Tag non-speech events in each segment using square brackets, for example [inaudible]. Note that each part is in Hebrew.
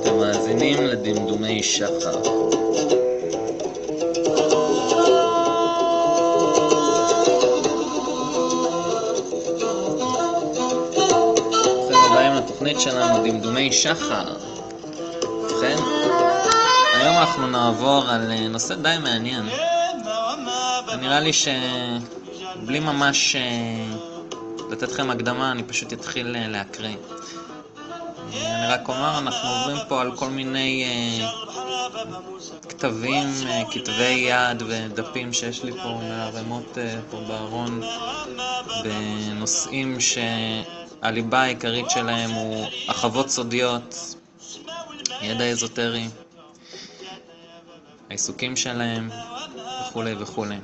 אתם מאזינים לדמדומי שחר. שלנו, דמדומי שחר. היום אנחנו נעבור על אה, נושא די מעניין. נראה לי שבלי ממש אה, לתת לכם הקדמה, אני פשוט אתחיל אה, להקריא. אני רק אומר, אנחנו עוברים פה על כל מיני אה, כתבים, אה, כתבי יד ודפים שיש לי פה מערימות פה בארון בנושאים שהליבה העיקרית שלהם הוא החוות סודיות, ידע אזוטרי, העיסוקים שלהם וכולי וכולי.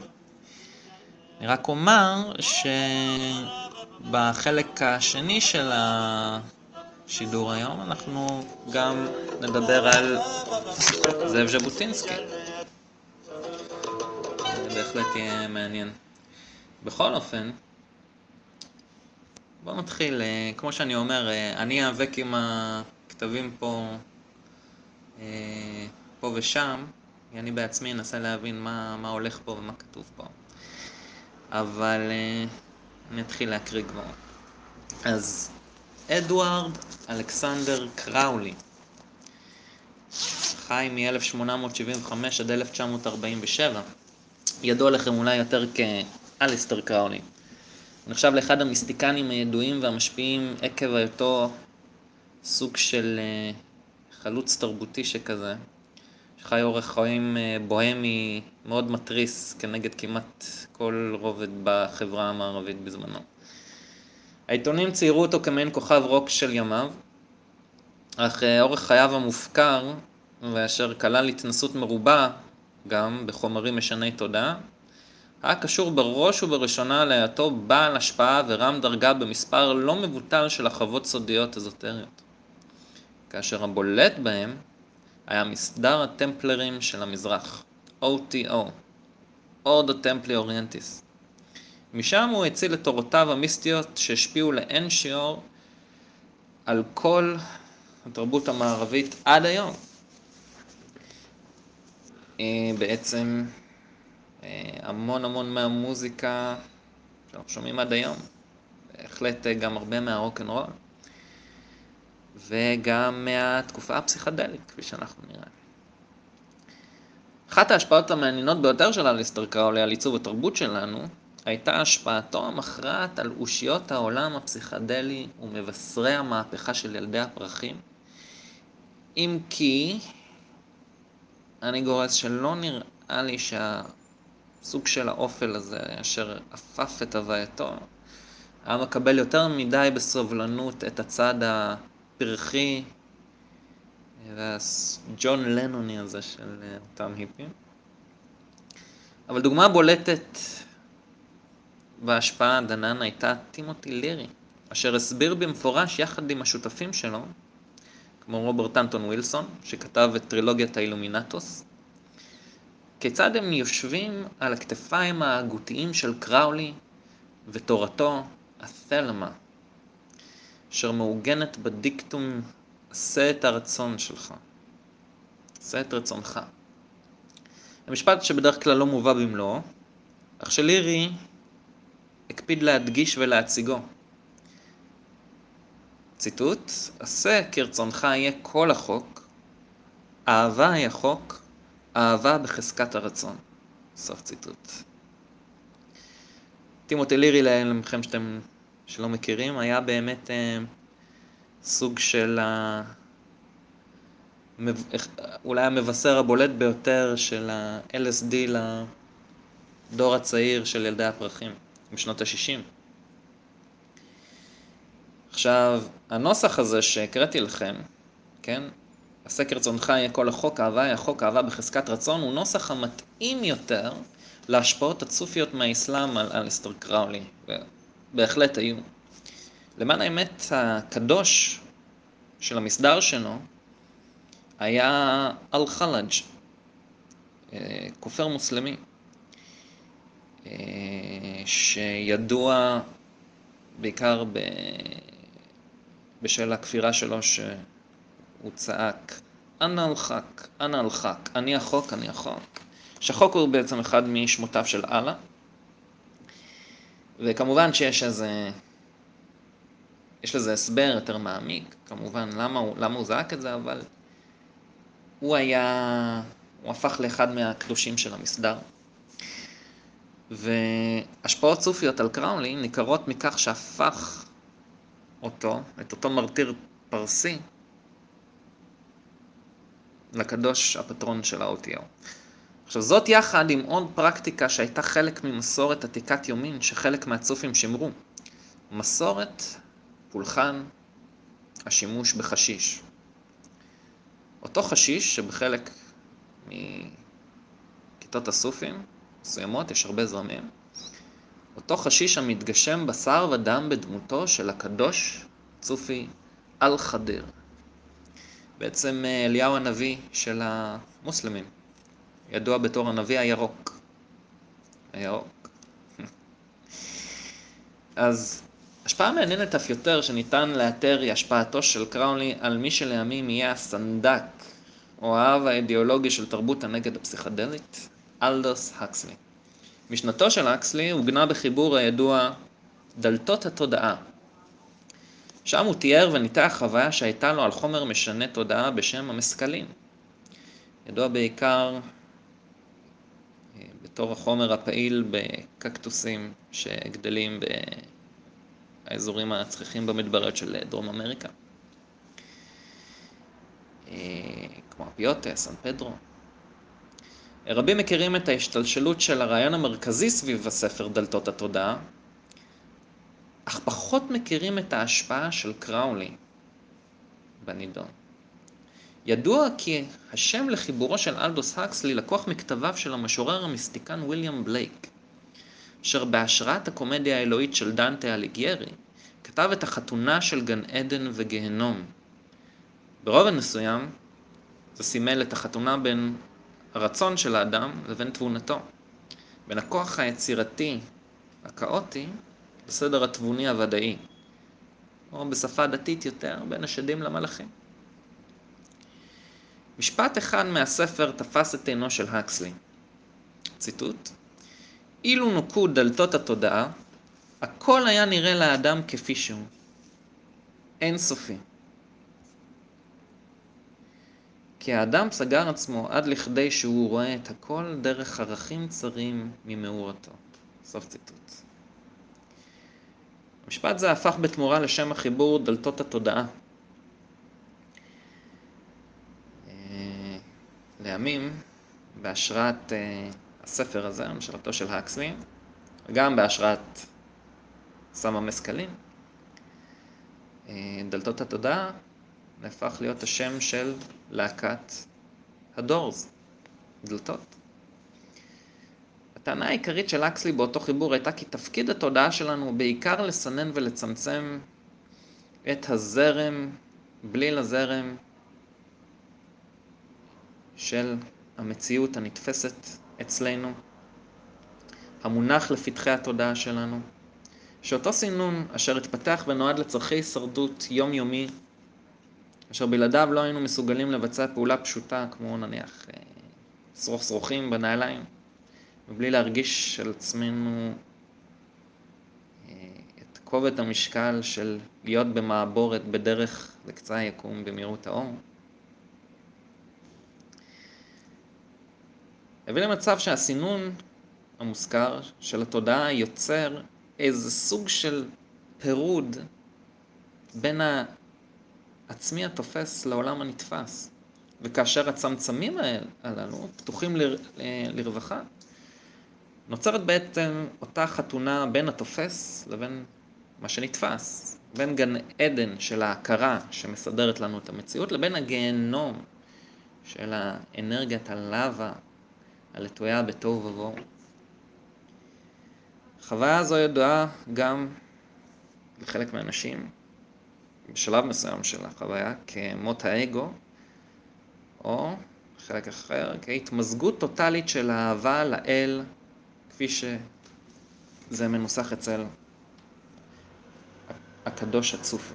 אני רק אומר שבחלק השני של השידור היום אנחנו גם נדבר על זאב ז'בוטינסקי. זה בהחלט יהיה מעניין. בכל אופן, בואו נתחיל. אה, כמו שאני אומר, אה, אני איאבק עם הכתבים פה, אה, פה ושם. אני בעצמי אנסה להבין מה, מה הולך פה ומה כתוב פה. אבל אה, אני אתחיל להקריא כבר. אז אדוארד אלכסנדר קראולי חי מ-1875 עד 1947. ידוע לכם אולי יותר כאליסטר קראולי. הוא נחשב לאחד המיסטיקנים הידועים והמשפיעים עקב היותו סוג של אה, חלוץ תרבותי שכזה, שחי אורח חיים אה, בוהמי מאוד מתריס כנגד כמעט כל רובד בחברה המערבית בזמנו. העיתונים ציירו אותו כמעין כוכב רוק של ימיו, אך אה, אורח חייו המופקר, ואשר כלל התנסות מרובה גם בחומרים משני תודעה, היה קשור בראש ובראשונה להיותו בעל השפעה ורם דרגה במספר לא מבוטל של החוות סודיות אזוטריות. כאשר הבולט בהם היה מסדר הטמפלרים של המזרח, OTO, אורדו טמפלי אוריינטיס. משם הוא הציל את תורותיו המיסטיות שהשפיעו לאין שיעור על כל התרבות המערבית עד היום. אה, בעצם אה, המון המון מהמוזיקה שאנחנו שומעים עד היום, בהחלט אה, גם הרבה מהרוקנרול, וגם מהתקופה הפסיכדלית, כפי שאנחנו נראה. אחת ההשפעות המעניינות ביותר של אליסטר קראולי על עיצוב התרבות שלנו, הייתה השפעתו המכרעת על אושיות העולם הפסיכדלי ומבשרי המהפכה של ילדי הפרחים, אם כי אני גורס שלא נראה לי שהסוג של האופל הזה, אשר אפף את הווייתו, היה מקבל יותר מדי בסובלנות את הצד הפרחי והג'ון לנוני הזה של אותם היפים. אבל דוגמה בולטת בהשפעה הדנן הייתה טימותי לירי, אשר הסביר במפורש יחד עם השותפים שלו, כמו רוברט אנטון ווילסון, שכתב את טרילוגיית האילומינטוס, כיצד הם יושבים על הכתפיים ההגותיים של קראולי ותורתו, התלמה, אשר מעוגנת בדיקטום עשה את הרצון שלך, עשה את רצונך. המשפט שבדרך כלל לא מובא במלואו, אך שלירי הקפיד להדגיש ולהציגו. ציטוט: עשה כרצונך יהיה כל החוק, אהבה היא החוק, אהבה בחזקת הרצון. סוף ציטוט. טימותי לירי, לכם שאתם שלא מכירים, היה באמת אה, סוג של ה... אולי המבשר הבולט ביותר של ה-LSD לדור הצעיר של ילדי הפרחים בשנות ה-60. עכשיו, הנוסח הזה שהקראתי לכם, כן? עשה כרצונך יהיה כל החוק, אהבה היא החוק, אהבה בחזקת רצון, הוא נוסח המתאים יותר להשפעות הצופיות מהאסלאם על אליסטר קראולי, ובהחלט היו. למען האמת, הקדוש של המסדר שלו היה אל-חלג', אה, כופר מוסלמי, אה, שידוע בעיקר. בשל הכפירה שלו שהוא צעק אנא אל-חק, אנא אל-חק, אני החוק, אני החוק. שהחוק הוא בעצם אחד משמותיו של אללה. וכמובן שיש איזה... יש לזה הסבר יותר מעמיק, כמובן, למה הוא, למה הוא זעק את זה, אבל הוא היה... הוא הפך לאחד מהקדושים של המסדר. והשפעות סופיות על קראולי ניכרות מכך שהפך אותו, את אותו מרטיר פרסי, לקדוש הפטרון של האותיהו. עכשיו זאת יחד עם עוד פרקטיקה שהייתה חלק ממסורת עתיקת יומין שחלק מהצופים שימרו. מסורת פולחן השימוש בחשיש. אותו חשיש שבחלק מכיתות הסופים מסוימות, יש הרבה זרמים, אותו חשיש המתגשם בשר ודם בדמותו של הקדוש צופי אל-חדיר. בעצם אה, אליהו הנביא של המוסלמים, ידוע בתור הנביא הירוק. הירוק. אז השפעה מעניינת אף יותר שניתן לאתר היא השפעתו של קראולי על מי שלימים יהיה הסנדק או האב האידיאולוגי של תרבות הנגד הפסיכדלית, אלדוס הקסלי. משנתו של הקסלי הוגנה בחיבור הידוע דלתות התודעה. שם הוא תיאר וניתח חוויה שהייתה לו על חומר משנה תודעה בשם המסקלין. ידוע בעיקר בתור החומר הפעיל בקקטוסים שגדלים באזורים הצחיחים במדבריות של דרום אמריקה. אה, כמו הפיוטה, סן פדרו. רבים מכירים את ההשתלשלות של הרעיון המרכזי סביב הספר דלתות התודעה, אך פחות מכירים את ההשפעה של קראולי בנידון. ידוע כי השם לחיבורו של אלדוס הקסלי לקוח מכתביו של המשורר המיסטיקן ויליאם בלייק, אשר בהשראת הקומדיה האלוהית של דנטה אליגיירי, כתב את החתונה של גן עדן וגיהנום. ברובד מסוים, זה סימל את החתונה בין הרצון של האדם לבין תבונתו, בין הכוח היצירתי, הכאוטי, לסדר התבוני הוודאי, או בשפה דתית יותר, בין השדים למלאכים. משפט אחד מהספר תפס את עינו של הקסלי. ציטוט: אילו נוקו דלתות התודעה, הכל היה נראה לאדם כפי שהוא. אין סופי. כי האדם סגר עצמו עד לכדי שהוא רואה את הכל דרך ערכים צרים ממאורתו. סוף ציטוט. המשפט זה הפך בתמורה לשם החיבור דלתות התודעה. אה, לימים, בהשראת אה, הספר הזה, בהשראתו של הקסלי, וגם בהשראת סם מסקלין, אה, דלתות התודעה נהפך להיות השם של להקת הדורס, דלתות. הטענה העיקרית של אקסלי באותו חיבור הייתה כי תפקיד התודעה שלנו הוא בעיקר לסנן ולצמצם את הזרם, בליל הזרם של המציאות הנתפסת אצלנו, המונח לפתחי התודעה שלנו, שאותו סינון אשר התפתח ונועד לצורכי הישרדות יומיומי אשר בלעדיו לא היינו מסוגלים לבצע פעולה פשוטה כמו נניח אה, שרוך שרוכים בנעליים, מבלי להרגיש על עצמנו אה, את כובד המשקל של להיות במעבורת בדרך לקצה היקום במהירות האור. הביא למצב שהסינון המוזכר של התודעה יוצר איזה סוג של פירוד בין עצמי התופס לעולם הנתפס. וכאשר הצמצמים הללו פתוחים ל, לרווחה, נוצרת בעצם אותה חתונה בין התופס לבין מה שנתפס, בין גן עדן של ההכרה שמסדרת לנו את המציאות, לבין הגיהנום של האנרגיית הלאווה הלטויה בתוהו ובוהו. החוויה הזו ידועה גם לחלק מהאנשים, בשלב מסוים של החוויה כמות האגו, או חלק אחר, התמזגות טוטאלית של אהבה לאל, כפי שזה מנוסח אצל הקדוש הצופי.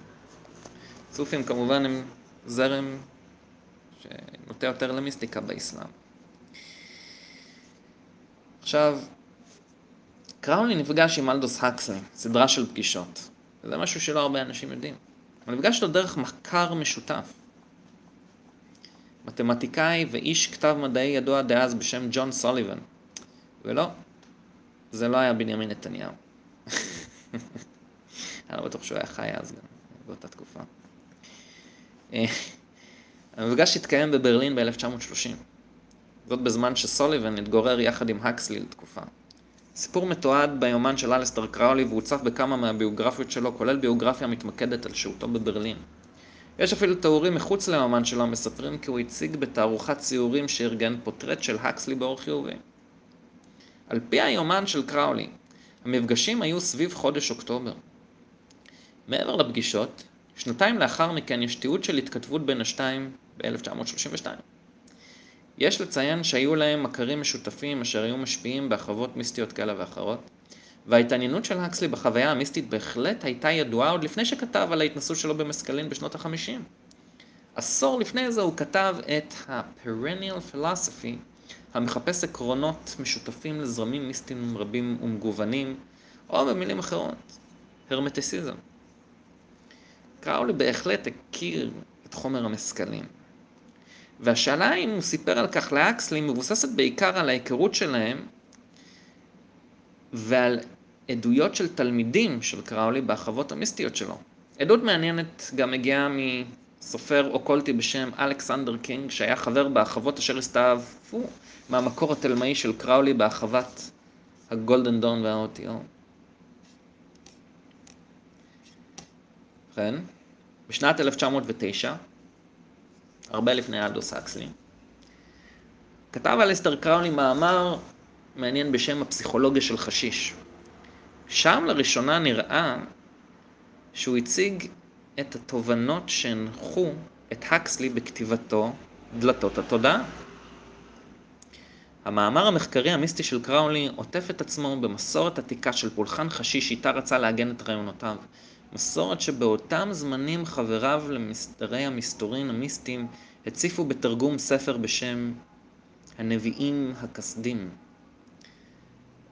צופים כמובן הם זרם שנוטה יותר למיסטיקה באסלאם. עכשיו, קראולי נפגש עם אלדוס הקסלי, סדרה של פגישות. זה משהו שלא הרבה אנשים יודעים. הוא נפגש איתו דרך מחקר משותף. מתמטיקאי ואיש כתב מדעי ידוע דאז בשם ג'ון סוליבן. ולא, זה לא היה בנימין נתניהו. [laughs] אני לא בטוח שהוא היה חי אז גם, באותה תקופה. אה, המפגש התקיים בברלין ב-1930. זאת בזמן שסוליבן התגורר יחד עם הקסלי לתקופה. סיפור מתועד ביומן של אלסטר קראולי והוצף בכמה מהביוגרפיות שלו, כולל ביוגרפיה המתמקדת על שהותו בברלין. יש אפילו תיאורים מחוץ ליומן שלו המספרים כי הוא הציג בתערוכת ציורים שארגן פוטרט של הקסלי באור חיובי. על פי היומן של קראולי, המפגשים היו סביב חודש אוקטובר. מעבר לפגישות, שנתיים לאחר מכן יש תיעוד של התכתבות בין השתיים ב-1932. יש לציין שהיו להם מכרים משותפים אשר היו משפיעים בהחרבות מיסטיות כאלה ואחרות, וההתעניינות של הקסלי בחוויה המיסטית בהחלט הייתה ידועה עוד לפני שכתב על ההתנסות שלו במסקלין בשנות החמישים. עשור לפני זה הוא כתב את ה-Perennial Philosophy, המחפש עקרונות משותפים לזרמים מיסטיים רבים ומגוונים, או במילים אחרות, הרמטיסיזם. קראולי בהחלט הכיר את חומר המסקלין. והשאלה אם הוא סיפר על כך לאקסלי מבוססת בעיקר על ההיכרות שלהם ועל עדויות של תלמידים של קראולי בהרחבות המיסטיות שלו. עדות מעניינת גם מגיעה מסופר אוקולטי בשם אלכסנדר קינג, שהיה חבר בהרחבות אשר הסתעפו מהמקור התלמי של קראולי בהרחבת ה Golden Dawn וה-OTO. ובכן, בשנת 1909, הרבה לפני אלדוס האקסלי, כתב אליסטר קראולי מאמר מעניין בשם הפסיכולוגיה של חשיש. שם לראשונה נראה שהוא הציג את התובנות שהנחו את הקסלי בכתיבתו דלתות התודעה. המאמר המחקרי המיסטי של קראולי עוטף את עצמו במסורת עתיקה של פולחן חשיש איתה רצה לעגן את רעיונותיו. מסורת שבאותם זמנים חבריו למסדרי המסתורין המיסטיים הציפו בתרגום ספר בשם הנביאים הכסדים.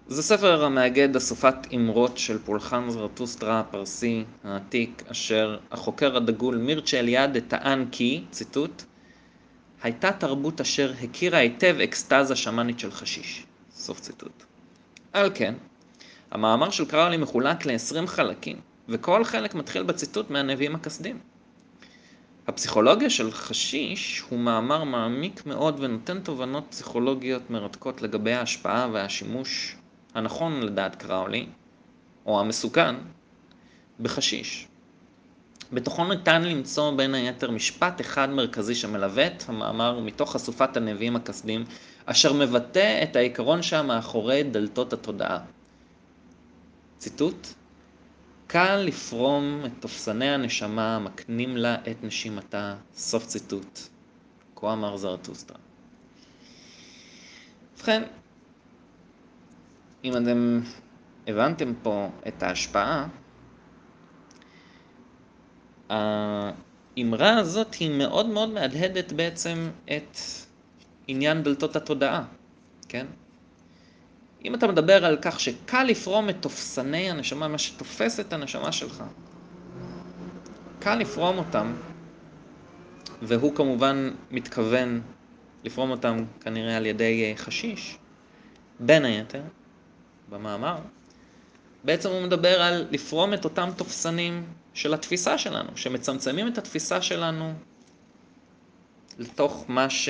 זה ספר המאגד אסופת אמרות של פולחן זרטוסטרה הפרסי העתיק, אשר החוקר הדגול מירצ'ה אליאדה טען כי, ציטוט, הייתה תרבות אשר הכירה היטב אקסטזה שמאנית של חשיש. סוף ציטוט. על כן, המאמר של קראולי מחולק ל-20 חלקים, וכל חלק מתחיל בציטוט מהנביאים הכסדים. הפסיכולוגיה של חשיש הוא מאמר מעמיק מאוד ונותן תובנות פסיכולוגיות מרתקות לגבי ההשפעה והשימוש הנכון לדעת קראולי, או המסוכן, בחשיש. בתוכו ניתן למצוא בין היתר משפט אחד מרכזי שמלווה את המאמר מתוך אסופת הנביאים הכסדים, אשר מבטא את העיקרון מאחורי דלתות התודעה. ציטוט: קל לפרום את תופסני הנשמה המקנים לה את נשימתה. סוף ציטוט. כה אמר זרטוסטרה. ובכן, אם אתם הבנתם פה את ההשפעה, האמרה הזאת היא מאוד מאוד מהדהדת בעצם את עניין דלתות התודעה, כן? אם אתה מדבר על כך שקל לפרום את תופסני הנשמה, מה שתופס את הנשמה שלך, קל לפרום אותם, והוא כמובן מתכוון לפרום אותם כנראה על ידי אה, חשיש, בין היתר, במאמר, בעצם הוא מדבר על לפרום את אותם תופסנים של התפיסה שלנו, שמצמצמים את התפיסה שלנו לתוך מה ש...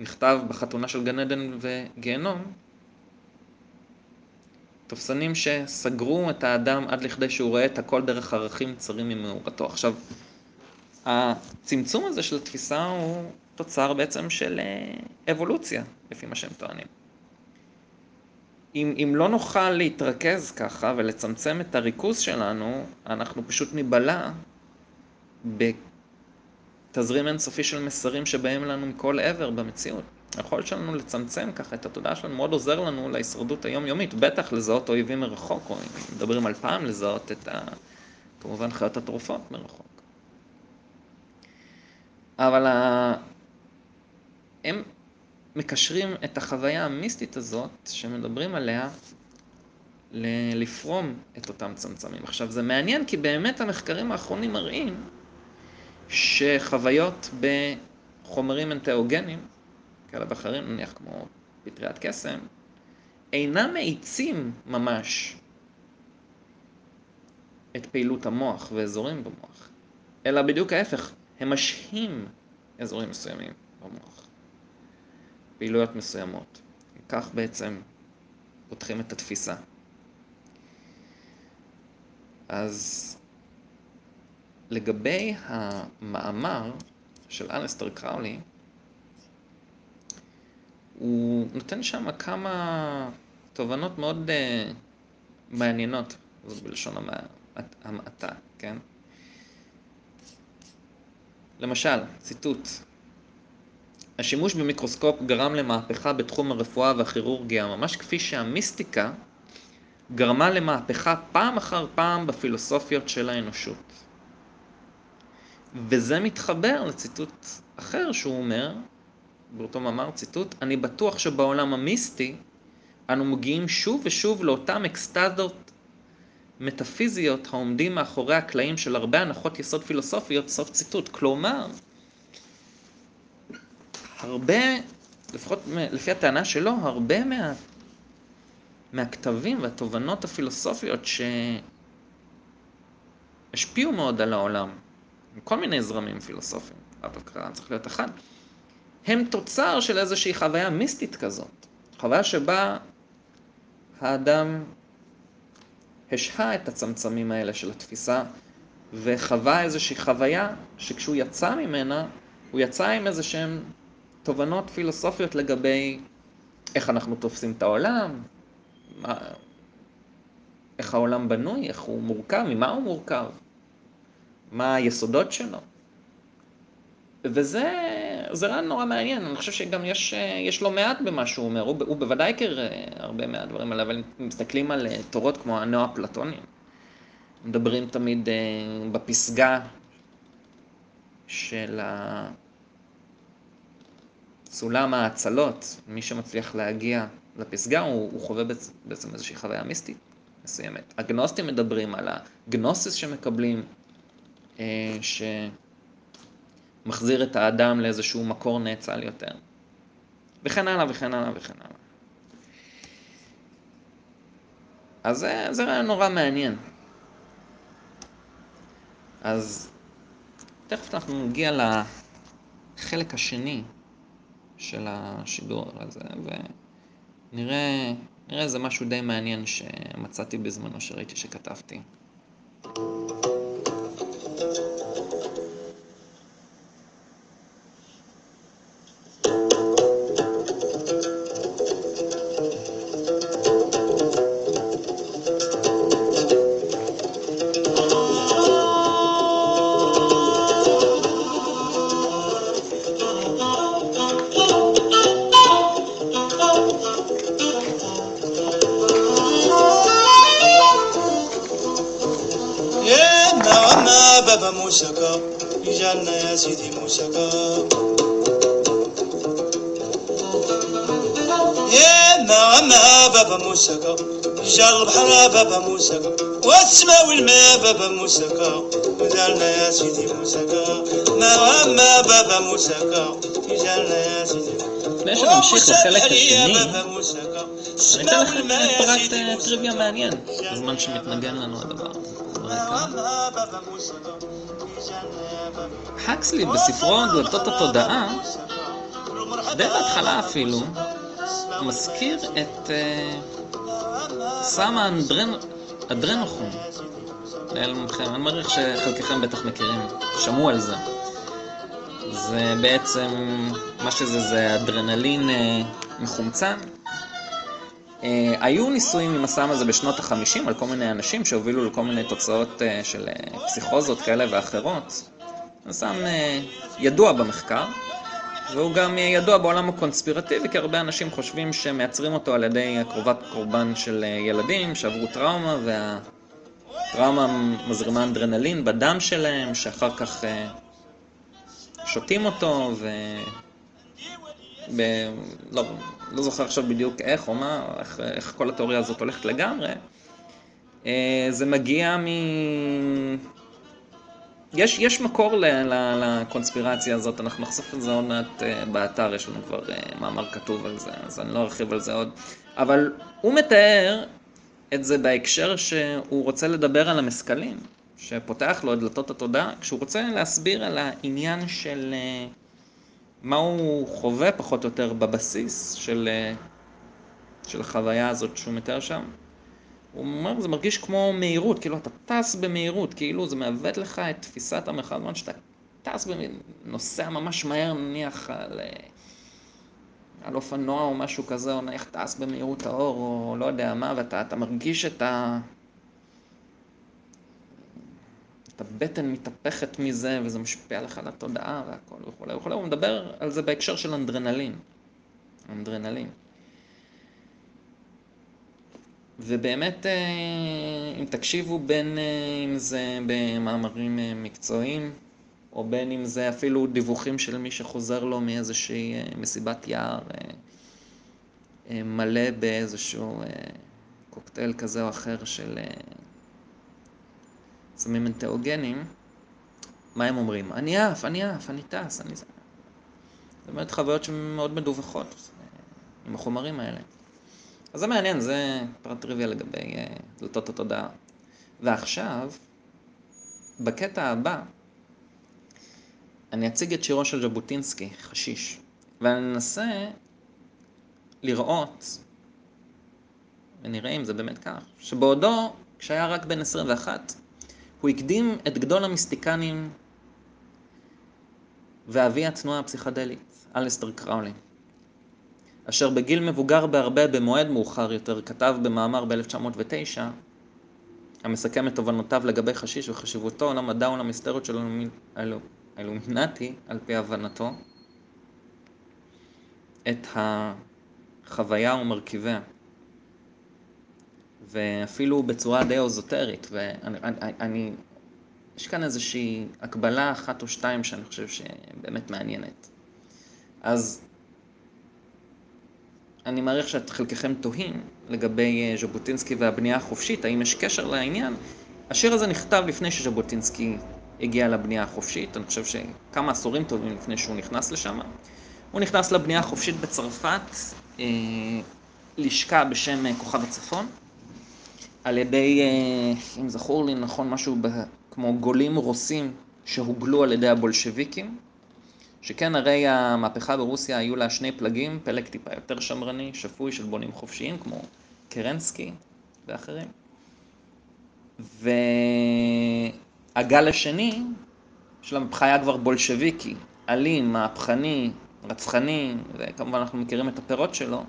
נכתב בחתונה של גן עדן וגיהנום, תופסנים שסגרו את האדם עד לכדי שהוא רואה את הכל דרך ערכים צרים ממאורתו. עכשיו, הצמצום הזה של התפיסה הוא תוצר בעצם של אה, אבולוציה, לפי מה שהם טוענים. אם, אם לא נוכל להתרכז ככה ולצמצם את הריכוז שלנו, אנחנו פשוט ניבלע תזרים אינסופי של מסרים שבאים לנו מכל עבר במציאות. היכולת שלנו לצמצם ככה את התודעה שלנו מאוד עוזר לנו להישרדות היומיומית, בטח לזהות אויבים מרחוק, או אם מדברים על פעם לזהות את ה... כמובן חיות התרופות מרחוק. אבל ה... הם מקשרים את החוויה המיסטית הזאת, שמדברים עליה, לפרום את אותם צמצמים. עכשיו, זה מעניין כי באמת המחקרים האחרונים מראים שחוויות בחומרים אנטאוגנים, כאלה ואחרים, נניח כמו פטריית קסם, אינם מאיצים ממש את פעילות המוח ואזורים במוח, אלא בדיוק ההפך, הם משהים אזורים מסוימים במוח, פעילויות מסוימות. כך בעצם פותחים את התפיסה. אז לגבי המאמר של אלסטר קראולי, הוא נותן שם כמה תובנות מאוד uh, מעניינות, זאת בלשון המעטה, כן? למשל, ציטוט: השימוש במיקרוסקופ גרם למהפכה בתחום הרפואה והכירורגיה, ממש כפי שהמיסטיקה גרמה למהפכה פעם אחר פעם בפילוסופיות של האנושות. וזה מתחבר לציטוט אחר שהוא אומר, באותו מאמר ציטוט, אני בטוח שבעולם המיסטי אנו מגיעים שוב ושוב לאותן אקסטזות מטאפיזיות העומדים מאחורי הקלעים של הרבה הנחות יסוד פילוסופיות, סוף ציטוט. כלומר, הרבה, לפחות לפי הטענה שלו, הרבה מה, מהכתבים והתובנות הפילוסופיות שהשפיעו מאוד על העולם, כל מיני זרמים פילוסופיים, לאו דווקא צריך להיות אחד, הם תוצר של איזושהי חוויה מיסטית כזאת. חוויה שבה האדם השהה את הצמצמים האלה של התפיסה וחווה איזושהי חוויה שכשהוא יצא ממנה, הוא יצא עם איזה שהן תובנות פילוסופיות לגבי איך אנחנו תופסים את העולם, מה, איך העולם בנוי, איך הוא מורכב, ממה הוא מורכב, מה היסודות שלו. וזה רעיון נורא מעניין, אני חושב שגם יש, יש לו מעט במה שהוא אומר, הוא, הוא בוודאי הכיר אה, הרבה מהדברים האלה, אבל אם מסתכלים על אה, תורות כמו הנאו-אפלטונים, מדברים תמיד אה, בפסגה של סולם ההצלות, מי שמצליח להגיע לפסגה הוא, הוא חווה בעצם איזושהי חוויה מיסטית מסוימת. הגנוסטים מדברים על הגנוסיס שמקבלים, ש... מחזיר את האדם לאיזשהו מקור נאצל יותר. וכן הלאה וכן הלאה וכן הלאה. אז זה, זה רעיון נורא מעניין. אז תכף אנחנו נגיע לחלק השני של השידור הזה, ונראה איזה משהו די מעניין שמצאתי בזמנו שראיתי שכתבתי. يا بابا موسكا الجنة يا سيدي موسكا يا ما بابا موسكا رجال البحر بابا موسكا والسماء والماء بابا موسكا ودارنا يا سيدي موسكا ما ما بابا موسكا رجالنا يا سيدي باشا نمشي خلالك التنين انت لخلت تغيب ماريان زمان شميت نقالنا نوضا بقى הקסלי בספרו דלתות התודעה, די בהתחלה אפילו, מזכיר את סם האדרנוכון. אני מעריך שחלקכם בטח מכירים, שמעו על זה. זה בעצם, מה שזה זה אדרנלין אה, מחומצן. אה, היו ניסויים עם הסם הזה בשנות החמישים על כל מיני אנשים שהובילו לכל מיני תוצאות אה, של פסיכוזות כאלה ואחרות. בן סם אה, ידוע במחקר, והוא גם ידוע בעולם הקונספירטיבי, כי הרבה אנשים חושבים שמייצרים אותו על ידי קרובת קורבן של ילדים שעברו טראומה, והטראומה מזרימה אנדרנלין בדם שלהם, שאחר כך שותים אותו, ו... ב... לא, לא זוכר עכשיו בדיוק איך או מה, איך, איך כל התיאוריה הזאת הולכת לגמרי. זה מגיע מ... יש, יש מקור ל, ל, לקונספירציה הזאת, אנחנו נחשוף את זה עוד מעט אה, באתר, יש לנו כבר אה, מאמר כתוב על זה, אז אני לא ארחיב על זה עוד. אבל הוא מתאר את זה בהקשר שהוא רוצה לדבר על המסקלים, שפותח לו את דלתות התודעה, כשהוא רוצה להסביר על העניין של אה, מה הוא חווה פחות או יותר בבסיס של, של החוויה הזאת שהוא מתאר שם. הוא אומר, זה מרגיש כמו מהירות, כאילו אתה טס במהירות, כאילו זה מעוות לך את תפיסת המרחב זמן שאתה טס, נוסע ממש מהר נניח על, אה, על אופנוע או משהו כזה, או נניח טס במהירות האור, או לא יודע מה, ואתה מרגיש את ה... את הבטן מתהפכת מזה, וזה משפיע לך על התודעה והכל וכולי וכולי. הוא מדבר על זה בהקשר של אנדרנלין. אנדרנלין. ובאמת, אה, אם תקשיבו בין אה, אם זה במאמרים אה, מקצועיים, או בין אם זה אפילו דיווחים של מי שחוזר לו מאיזושהי מסיבת יער מלא באיזשהו קוקטייל כזה או אחר של סמים אנטאוגנים, מה הם אומרים? אני עף, אני עף, אני טס, אני זה. זאת אומרת חוויות שמאוד מדווחות עם החומרים האלה. אז זה מעניין, זה פרט טריוויה לגבי uh, דלתות התודעה. ועכשיו, בקטע הבא, אני אציג את שירו של ז'בוטינסקי, חשיש, ואני אנסה לראות, ונראה אם זה באמת כך, שבעודו, כשהיה רק בן 21, הוא הקדים את גדול המיסטיקנים ואבי התנועה הפסיכדלית, אלסטר קראולי. אשר בגיל מבוגר בהרבה במועד מאוחר יותר כתב במאמר ב-1909 המסכם את תובנותיו לגבי חשיש וחשיבותו למדע ולמיסטריות של האילומינטי על פי הבנתו את החוויה ומרכיביה ואפילו בצורה די אוזוטרית ואני אני, יש כאן איזושהי הקבלה אחת או שתיים שאני חושב שבאמת מעניינת אז אני מעריך שאת חלקכם תוהים לגבי אה, ז'בוטינסקי והבנייה החופשית, האם יש קשר לעניין. השיר הזה נכתב לפני שז'בוטינסקי הגיע לבנייה החופשית, אני חושב שכמה עשורים טובים לפני שהוא נכנס לשם. הוא נכנס לבנייה החופשית בצרפת, אה, לשכה בשם אה, כוכב הצפון, על ידי, אם זכור לי נכון, משהו כמו גולים רוסים שהוגלו על ידי הבולשביקים. שכן הרי המהפכה ברוסיה היו לה שני פלגים, פלג טיפה יותר שמרני, שפוי של בונים חופשיים, כמו קרנסקי ואחרים. והגל השני של המהפכה היה כבר בולשביקי, אלים, מהפכני, רצחני, וכמובן אנחנו מכירים את הפירות שלו.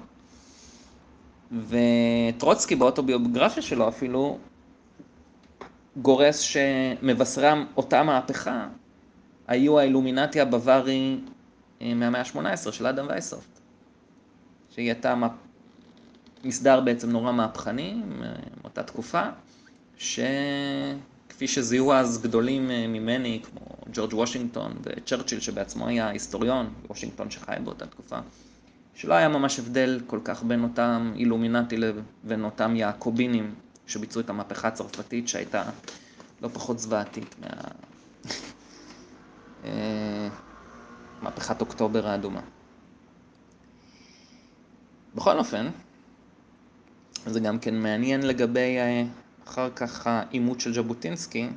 וטרוצקי באוטוביוגרפיה שלו אפילו גורס שמבשרי אותה מהפכה היו האילומינטי הבווארי אה, מהמאה ה-18 של אדם וייסופט, שהיא הייתה מסדר בעצם נורא מהפכני מאותה תקופה, שכפי שזיהו אז גדולים אה, ממני, כמו ג'ורג' וושינגטון וצ'רצ'יל שבעצמו היה היסטוריון, וושינגטון שחי באותה תקופה, שלא היה ממש הבדל כל כך בין אותם אילומינטי לבין אותם יעקובינים שביצעו את המהפכה הצרפתית שהייתה לא פחות זוועתית מה... [laughs] אה, מהפכת אוקטובר האדומה. בכל אופן, זה גם כן מעניין לגבי אה, אחר כך העימות של ז'בוטינסקי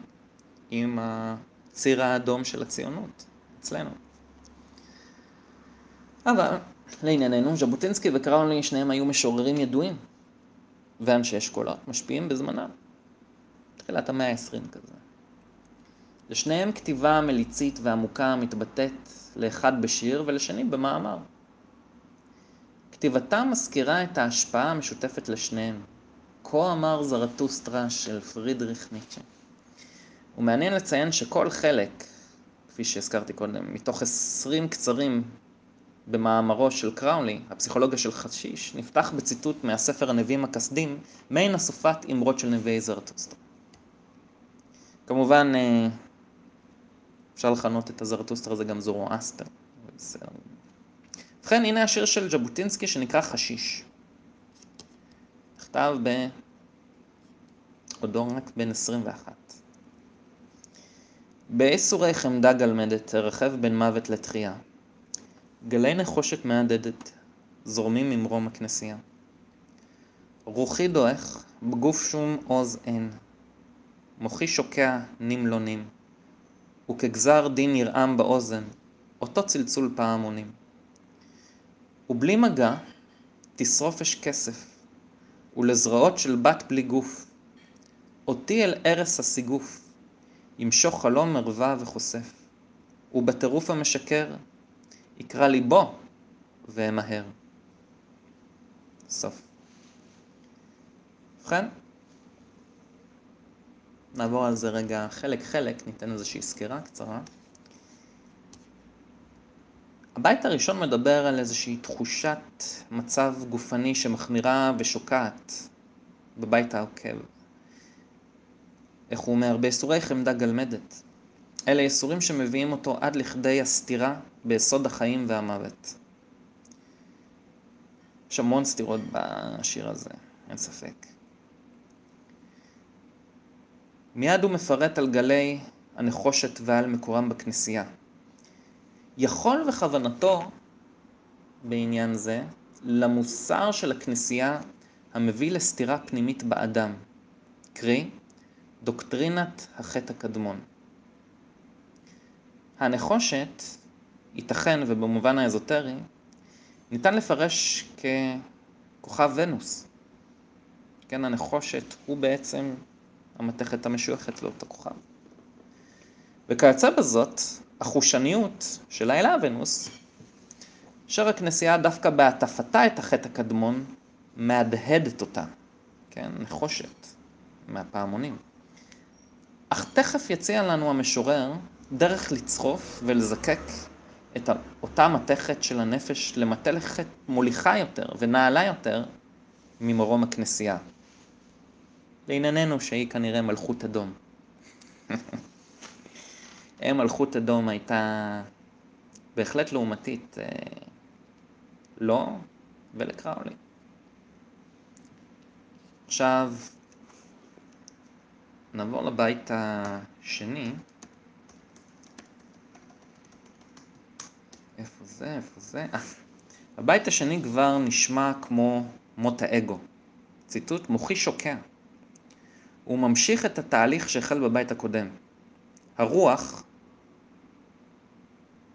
עם הציר האדום של הציונות אצלנו. אבל לענייננו, ז'בוטינסקי וקראולי שניהם היו משוררים ידועים ואנשי אשכולות משפיעים בזמנם. תחילת המאה ה-20 כזה. לשניהם כתיבה מליצית ועמוקה מתבטאת לאחד בשיר ולשני במאמר. כתיבתם מזכירה את ההשפעה המשותפת לשניהם. כה אמר זרטוסטרה של פרידריך ניטשה. ומעניין לציין שכל חלק, כפי שהזכרתי קודם, מתוך עשרים קצרים במאמרו של קראולי, הפסיכולוגיה של חשיש, נפתח בציטוט מהספר הנביאים הכסדים, מעין אסופת אמרות של נביאי זרטוסטרה. כמובן, אה, אפשר לכנות את הזרטוסטרה הזה גם זורואסטר. ובכן, הנה השיר של ז'בוטינסקי שנקרא חשיש. נכתב בעודו רק בן 21. באיסורי חמדה גלמדת, רכב בין מוות לתחייה. גלי נחושת מהדהדת, זורמים ממרום הכנסייה. רוחי דועך, בגוף שום עוז אין. מוחי שוקע נים לא נים. וכגזר דין ירעם באוזן, אותו צלצול פעמונים. ובלי מגע, תשרוף אש כסף, ולזרועות של בת בלי גוף. אותי אל ערש הסיגוף, ימשוך חלום מרווה וחושף. ובטירוף המשקר, יקרא לי בוא, ואמהר. סוף. ובכן, נעבור על זה רגע חלק-חלק, ניתן איזושהי סקירה קצרה. הבית הראשון מדבר על איזושהי תחושת מצב גופני שמחמירה ושוקעת בבית העוקב. איך הוא אומר? בייסורי חמדה גלמדת. אלה ייסורים שמביאים אותו עד לכדי הסתירה ביסוד החיים והמוות. יש המון סתירות בשיר הזה, אין ספק. מיד הוא מפרט על גלי הנחושת ועל מקורם בכנסייה. יכול וכוונתו בעניין זה למוסר של הכנסייה המביא לסתירה פנימית באדם, קרי, דוקטרינת החטא הקדמון. הנחושת, ייתכן ובמובן האזוטרי, ניתן לפרש ככוכב ונוס. כן, הנחושת הוא בעצם המתכת המשויכת לאותו כוכב. וכיוצא בזאת, החושניות של האלה ונוס, אשר הכנסייה דווקא בהטפתה את החטא הקדמון, מהדהדת אותה, כן, נחושת, מהפעמונים. אך תכף יציע לנו המשורר דרך לצחוף ולזקק את אותה מתכת של הנפש למתכת מוליכה יותר ונעלה יותר ממרום הכנסייה. לענייננו שהיא כנראה מלכות אדום. [laughs] מלכות אדום הייתה בהחלט לעומתית אה, לא ולקראולי. עכשיו נעבור לבית השני. איפה זה? איפה זה? אה. הבית השני כבר נשמע כמו מות האגו. ציטוט מוחי שוקע. הוא ממשיך את התהליך שהחל בבית הקודם. הרוח,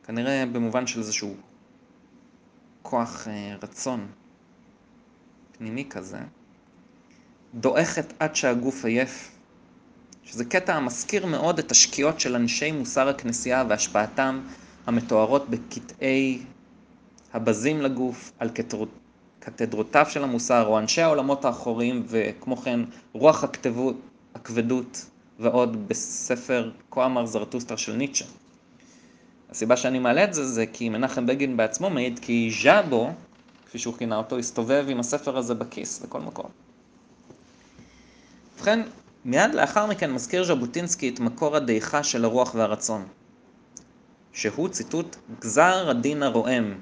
כנראה במובן של איזשהו כוח אה, רצון פנימי כזה, דועכת עד שהגוף עייף, שזה קטע המזכיר מאוד את השקיעות של אנשי מוסר הכנסייה והשפעתם המתוארות בקטעי הבזים לגוף על קתדרותיו של המוסר, או אנשי העולמות האחוריים, וכמו כן רוח הכתבות, הכבדות ועוד בספר כה אמר זרטוסטרה של ניטשה. הסיבה שאני מעלה את זה זה כי מנחם בגין בעצמו מעיד כי ז'אבו, כפי שהוא כינה אותו, הסתובב עם הספר הזה בכיס לכל מקום. ובכן, מיד לאחר מכן מזכיר ז'בוטינסקי את מקור הדעיכה של הרוח והרצון, שהוא ציטוט גזר הדין הרועם,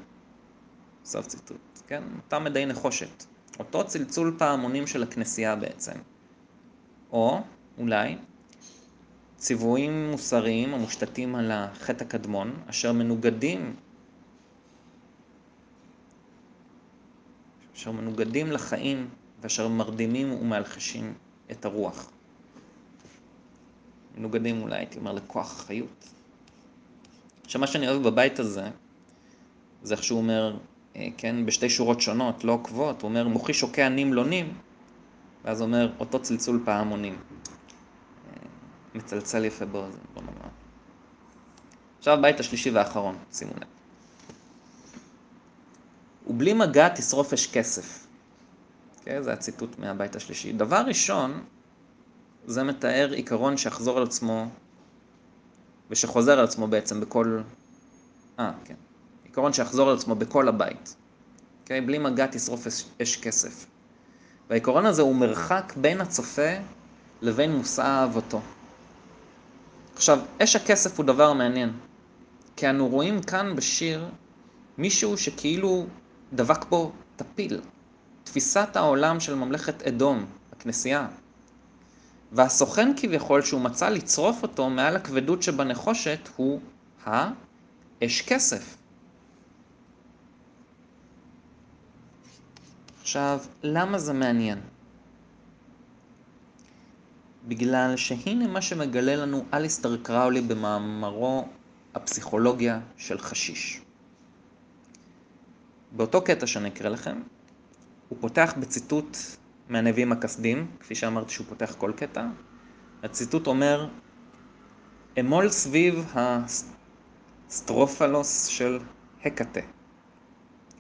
סוף ציטוט. כן? אותם מדי נחושת. אותו צלצול פעמונים של הכנסייה בעצם. או אולי ציוויים מוסריים המושתתים על החטא הקדמון, אשר מנוגדים אשר מנוגדים לחיים ואשר מרדימים ומאלחשים את הרוח. מנוגדים אולי, הייתי אומר, לכוח החיות. עכשיו, מה שאני אוהב בבית הזה, זה איך שהוא אומר, אה, כן, בשתי שורות שונות, לא עוקבות, הוא אומר, מוחי שוקע נים לא נים, ואז הוא אומר, אותו צלצול פעמונים. אה, מצלצל יפה באוזן, בוא נאמר. עכשיו הבית השלישי והאחרון, שימו לב. ובלי מגע תשרוף אש כסף. אוקיי? זה הציטוט מהבית השלישי. דבר ראשון, זה מתאר עיקרון שיחזור על עצמו ושחוזר על עצמו בעצם בכל... אה, כן. עיקרון שיחזור על עצמו בכל הבית. אוקיי? בלי מגע תשרוף אש, אש כסף. והעיקרון הזה הוא מרחק בין הצופה לבין מושא אהבתו. עכשיו, אש הכסף הוא דבר מעניין, כי אנו רואים כאן בשיר מישהו שכאילו דבק בו טפיל. תפיסת העולם של ממלכת אדום, הכנסייה. והסוכן כביכול שהוא מצא לצרוף אותו מעל הכבדות שבנחושת הוא האש כסף. עכשיו, למה זה מעניין? בגלל שהנה מה שמגלה לנו אליסטר קראולי במאמרו הפסיכולוגיה של חשיש. באותו קטע שאני אקרא לכם, הוא פותח בציטוט מהנביאים הכסדים, כפי שאמרתי שהוא פותח כל קטע. הציטוט אומר, עמול סביב הסטרופלוס של הקטה.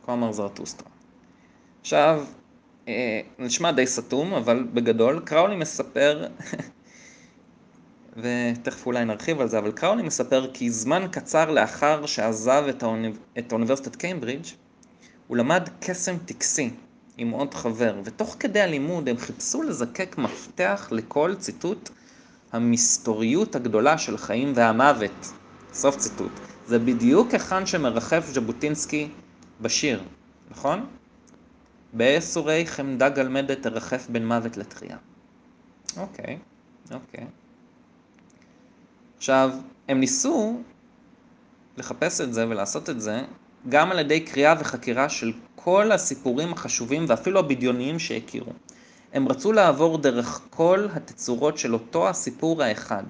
כה אמר זרטוסטרה. עכשיו, אה, נשמע די סתום, אבל בגדול, קראולי מספר, ותכף אולי נרחיב על זה, אבל קראולי מספר כי זמן קצר לאחר שעזב את, האוניב... את האוניברסיטת קיימברידג', הוא למד קסם טקסי עם עוד חבר, ותוך כדי הלימוד הם חיפשו לזקק מפתח לכל ציטוט המסתוריות הגדולה של החיים והמוות. סוף ציטוט. זה בדיוק היכן שמרחף ז'בוטינסקי בשיר, נכון? באסורי חמדה גלמדת תרחף בין מוות לתחייה. אוקיי, אוקיי. עכשיו, הם ניסו לחפש את זה ולעשות את זה גם על ידי קריאה וחקירה של כל הסיפורים החשובים ואפילו הבדיוניים שהכירו. הם רצו לעבור דרך כל התצורות של אותו הסיפור האחד.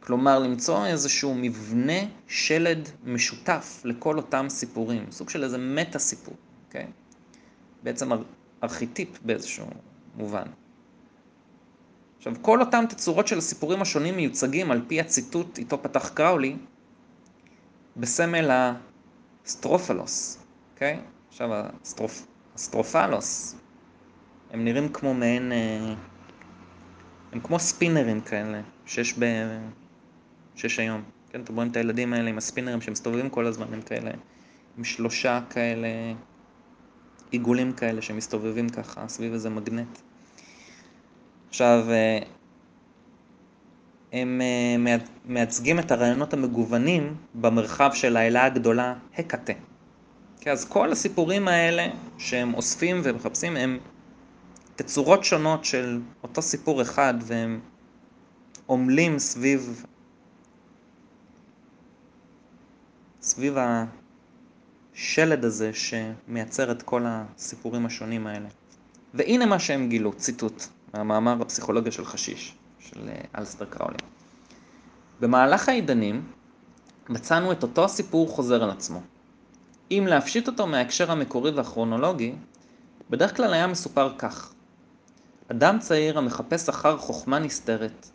כלומר, למצוא איזשהו מבנה שלד משותף לכל אותם סיפורים, סוג של איזה מטה סיפור. אוקיי? בעצם ארכיטיפ באיזשהו מובן. עכשיו, כל אותם תצורות של הסיפורים השונים מיוצגים על פי הציטוט איתו פתח קראולי בסמל הסטרופלוס, אוקיי? עכשיו, הסטרופ... הסטרופלוס, הם נראים כמו מעין... אה, הם כמו ספינרים כאלה שיש, ב... שיש היום. כן, אתם רואים את הילדים האלה עם הספינרים שמסתובבים כל הזמן, הם כאלה, עם שלושה כאלה עיגולים כאלה שמסתובבים ככה סביב איזה מגנט. עכשיו, אה, הם אה, מייצגים את הרעיונות המגוונים במרחב של האלה הגדולה הקטה. אז כל הסיפורים האלה שהם אוספים ומחפשים הם תצורות שונות של אותו סיפור אחד והם עמלים סביב סביב השלד הזה שמייצר את כל הסיפורים השונים האלה. והנה מה שהם גילו, ציטוט מהמאמר הפסיכולוגיה של חשיש, של אה, אלסטר קראולי. במהלך העידנים מצאנו את אותו הסיפור חוזר על עצמו. אם להפשיט אותו מההקשר המקורי והכרונולוגי, בדרך כלל היה מסופר כך: אדם צעיר המחפש אחר חוכמה נסתרת,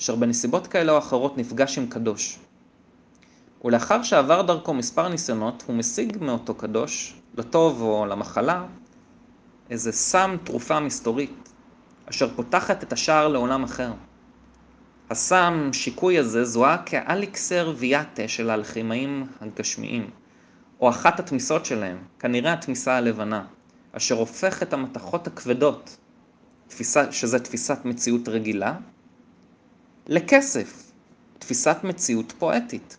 אשר בנסיבות כאלה או אחרות נפגש עם קדוש, ולאחר שעבר דרכו מספר ניסיונות, הוא משיג מאותו קדוש, לטוב או למחלה, איזה סם תרופה מסתורית, אשר פותחת את השער לעולם אחר. הסם, שיקוי הזה, זוהה כאליקסר ויאטה של האלכימאים הגשמיים, או אחת התמיסות שלהם, כנראה התמיסה הלבנה, אשר הופך את המתכות הכבדות, תפיסה, שזה תפיסת מציאות רגילה, לכסף, תפיסת מציאות פואטית.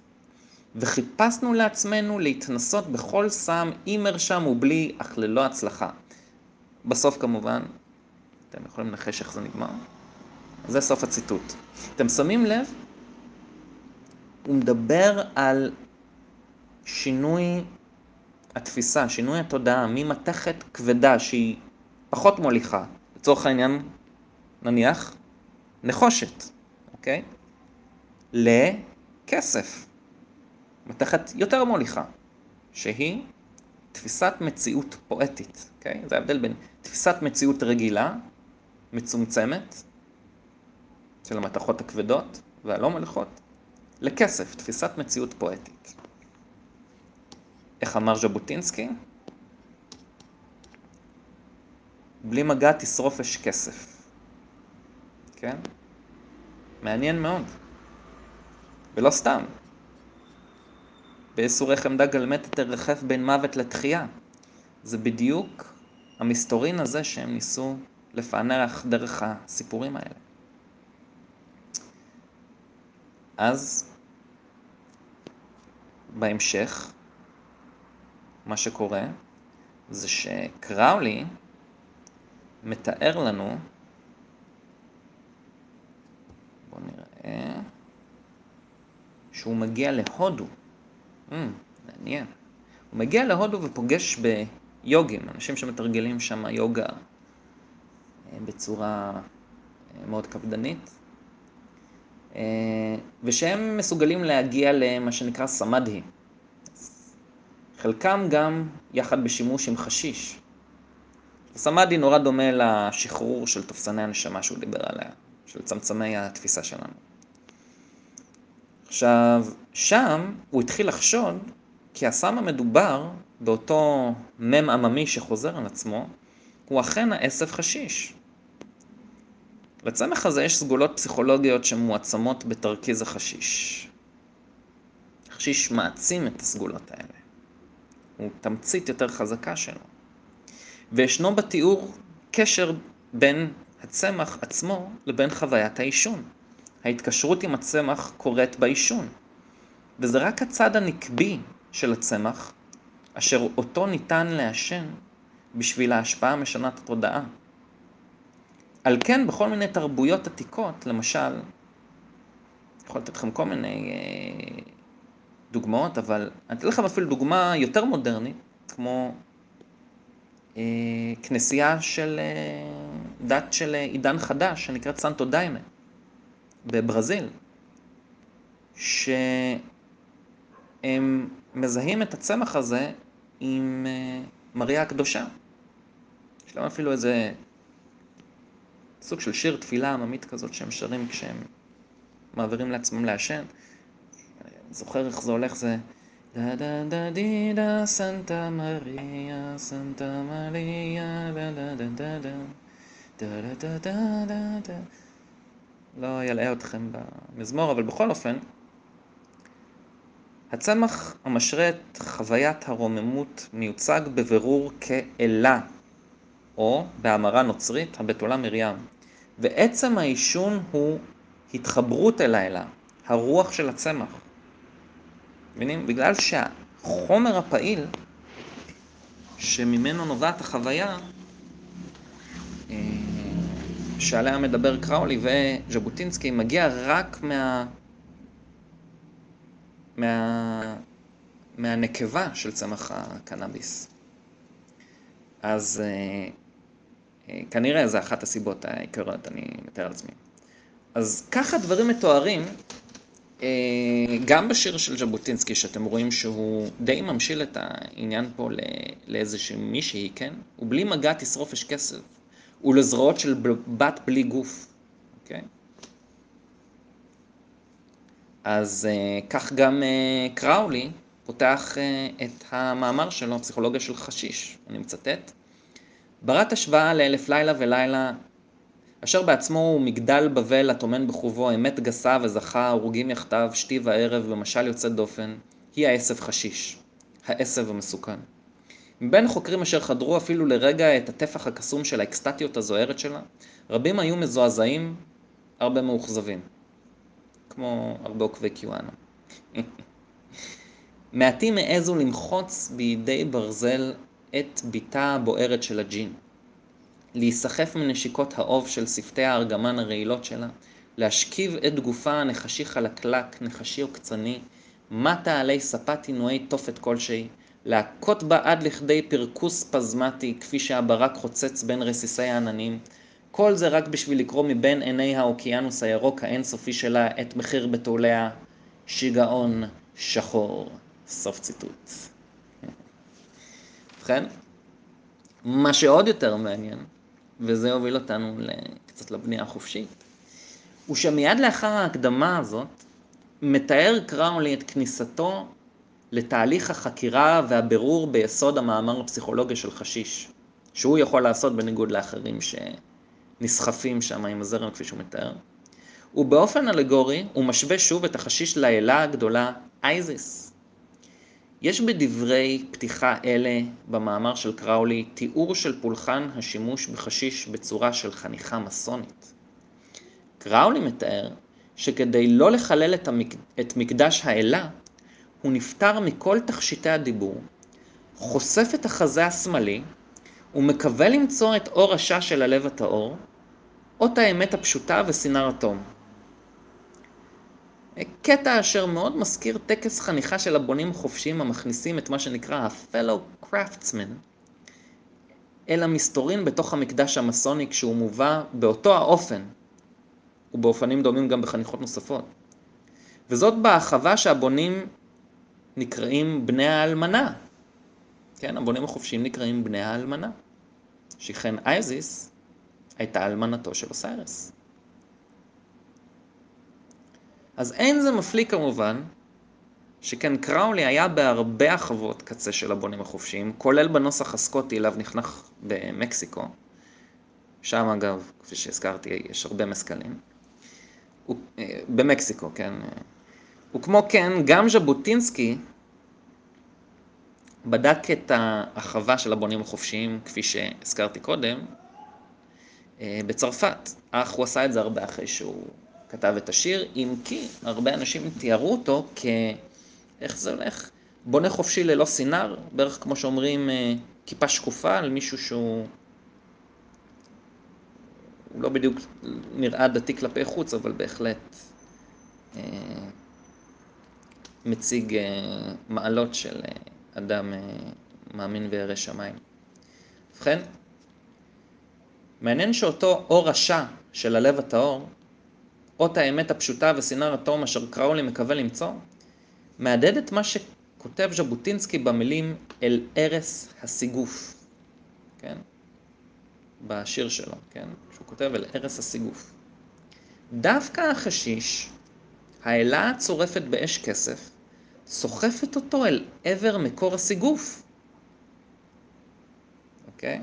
וחיפשנו לעצמנו להתנסות בכל סם עם מרשם ובלי, אך ללא הצלחה. בסוף כמובן, אתם יכולים לנחש איך זה נגמר? זה סוף הציטוט. אתם שמים לב? הוא מדבר על שינוי התפיסה, שינוי התודעה ממתכת כבדה שהיא פחות מוליכה, לצורך העניין, נניח, נחושת, אוקיי? לכסף. מתכת יותר מוליכה, שהיא תפיסת מציאות פואטית, אוקיי? זה ההבדל בין תפיסת מציאות רגילה, מצומצמת, של המתכות הכבדות והלא מוליכות, לכסף, תפיסת מציאות פואטית. איך אמר ז'בוטינסקי? בלי מגע תשרוף אש כסף. כן? מעניין מאוד. ולא סתם. באיסורי חמדה גלמטת תרחף בין מוות לתחייה. זה בדיוק המסתורין הזה שהם ניסו לפענח דרך הסיפורים האלה. אז בהמשך, מה שקורה זה שקראולי מתאר לנו, בואו נראה, שהוא מגיע להודו. Mm, מעניין. הוא מגיע להודו ופוגש ביוגים, אנשים שמתרגלים שם יוגה בצורה אה, מאוד קפדנית, אה, ושהם מסוגלים להגיע למה שנקרא סמדהי. חלקם גם יחד בשימוש עם חשיש. סמאדי נורא דומה לשחרור של תופסני הנשמה שהוא דיבר עליה, של צמצמי התפיסה שלנו. עכשיו, שם הוא התחיל לחשוד כי הסם המדובר באותו מם עממי שחוזר על עצמו, הוא אכן העשב חשיש. לצמח הזה יש סגולות פסיכולוגיות שמועצמות בתרכיז החשיש. החשיש מעצים את הסגולות האלה. הוא תמצית יותר חזקה שלו. וישנו בתיאור קשר בין הצמח עצמו לבין חוויית העישון. ההתקשרות עם הצמח קורית בעישון. וזה רק הצד הנקבי של הצמח, אשר אותו ניתן לעשן בשביל ההשפעה המשנת התודעה. על כן, בכל מיני תרבויות עתיקות, למשל, אני יכול לתת לכם כל מיני אה, דוגמאות, אבל אני אתן לכם אפילו דוגמה יותר מודרנית, כמו אה, כנסייה של אה, דת של אה, עידן חדש, שנקראת סנטו דיימה, בברזיל, שהם מזהים את הצמח הזה עם אה, מריה הקדושה. יש להם אפילו איזה סוג של שיר תפילה עממית כזאת שהם שרים כשהם מעבירים לעצמם לעשן. זוכר איך זה הולך, זה... דה דה דה די דה סנטה מריה, סנטה מריה, דה דה דה דה דה דה דה דה דה דה לא ילאה אתכם במזמור, אבל בכל אופן, הצמח המשרה את חוויית הרוממות מיוצג בבירור כאלה, או בהמרה נוצרית, הבתולה מרים. ועצם העישון הוא התחברות אל האלה, הרוח של הצמח. מבינים? בגלל שהחומר הפעיל שממנו נובעת החוויה, אה, שעליה מדבר קראולי וז'בוטינסקי, מגיע רק מה... מה... מהנקבה של צמח הקנאביס. אז אה, כנראה זו אחת הסיבות העיקריות, אני מתאר לעצמי. אז ככה דברים מתוארים אה, גם בשיר של ז'בוטינסקי, שאתם רואים שהוא די ממשיל את העניין פה לאיזושהי מישהי, כן? הוא בלי מגע תשרוף אש כסף. הוא לזרועות של בת בלי גוף, אוקיי? אז uh, כך גם uh, קראולי פותח את המאמר שלו, פסיכולוגיה של חשיש, אני מצטט. ברת השוואה לאלף לילה ולילה אשר בעצמו הוא מגדל בבל הטומן בחובו אמת גסה וזכה הרוגים יחדיו שתי וערב במשל יוצא דופן, היא העשב חשיש, העשב המסוכן. מבין חוקרים אשר חדרו אפילו לרגע את הטפח הקסום של האקסטטיות הזוהרת שלה, רבים היו מזועזעים, הרבה מאוכזבים. כמו הרבה עוקבי קיואנה. [laughs] מעטים העזו למחוץ בידי ברזל את ביתה הבוערת של הג'ין. להיסחף מנשיקות האוב של שפתי הארגמן הרעילות שלה, להשכיב את גופה הנחשי חלקלק, נחשי עוקצני, מטה עלי ספת עינויי תופת כלשהי, להכות בה עד לכדי פרכוס פזמטי, כפי שהברק חוצץ בין רסיסי העננים, כל זה רק בשביל לקרוא מבין עיני האוקיינוס הירוק האינסופי שלה את מחיר בתוליה, שיגעון שחור. סוף ציטוט. ובכן, מה שעוד יותר מעניין, וזה הוביל אותנו קצת לבנייה החופשית, הוא שמיד לאחר ההקדמה הזאת, מתאר קראולי את כניסתו לתהליך החקירה והבירור ביסוד המאמר הפסיכולוגי של חשיש, שהוא יכול לעשות בניגוד לאחרים שנסחפים שם עם הזרם כפי שהוא מתאר. ובאופן אלגורי הוא משווה שוב את החשיש לאלה הגדולה אייזיס. יש בדברי פתיחה אלה במאמר של קראולי תיאור של פולחן השימוש בחשיש בצורה של חניכה מסונית. קראולי מתאר שכדי לא לחלל את, המק... את מקדש האלה, הוא נפטר מכל תכשיטי הדיבור, חושף את החזה השמאלי, ומקווה למצוא את אור השע של הלב הטהור, אות האמת הפשוטה וסינר התום. קטע אשר מאוד מזכיר טקס חניכה של הבונים החופשיים המכניסים את מה שנקרא ה-fellow craftsman אל המסתורין בתוך המקדש המסוני כשהוא מובא באותו האופן ובאופנים דומים גם בחניכות נוספות. וזאת בהרחבה שהבונים נקראים בני האלמנה. כן, הבונים החופשיים נקראים בני האלמנה. שכן אייזיס הייתה אלמנתו של אוסיירס. אז אין זה מפליא כמובן, שכן קראולי היה בהרבה החוות קצה של הבונים החופשיים, כולל בנוסח הסקוטי אליו נכנח במקסיקו. שם אגב, כפי שהזכרתי, יש הרבה מסקלים. אה, במקסיקו, כן. וכמו כן, גם ז'בוטינסקי בדק את ההרחבה של הבונים החופשיים, כפי שהזכרתי קודם, אה, בצרפת, אך הוא עשה את זה הרבה אחרי שהוא כתב את השיר, אם כי הרבה אנשים תיארו אותו כ... איך זה הולך? בונה חופשי ללא סינר, בערך כמו שאומרים אה, כיפה שקופה על מישהו שהוא... הוא לא בדיוק נראה דתי כלפי חוץ, אבל בהחלט אה, מציג אה, מעלות של אה, אדם אה, מאמין וירא שמיים. ובכן, מעניין שאותו אור רשע של הלב הטהור, אות האמת הפשוטה וסינר התום אשר קראולי מקווה למצוא, מהדהד את מה שכותב ז'בוטינסקי במילים אל ערש הסיגוף, כן? בשיר שלו, כן? שהוא כותב אל ערש הסיגוף. דווקא החשיש, האלה הצורפת באש כסף, סוחפת אותו אל עבר מקור הסיגוף. אוקיי?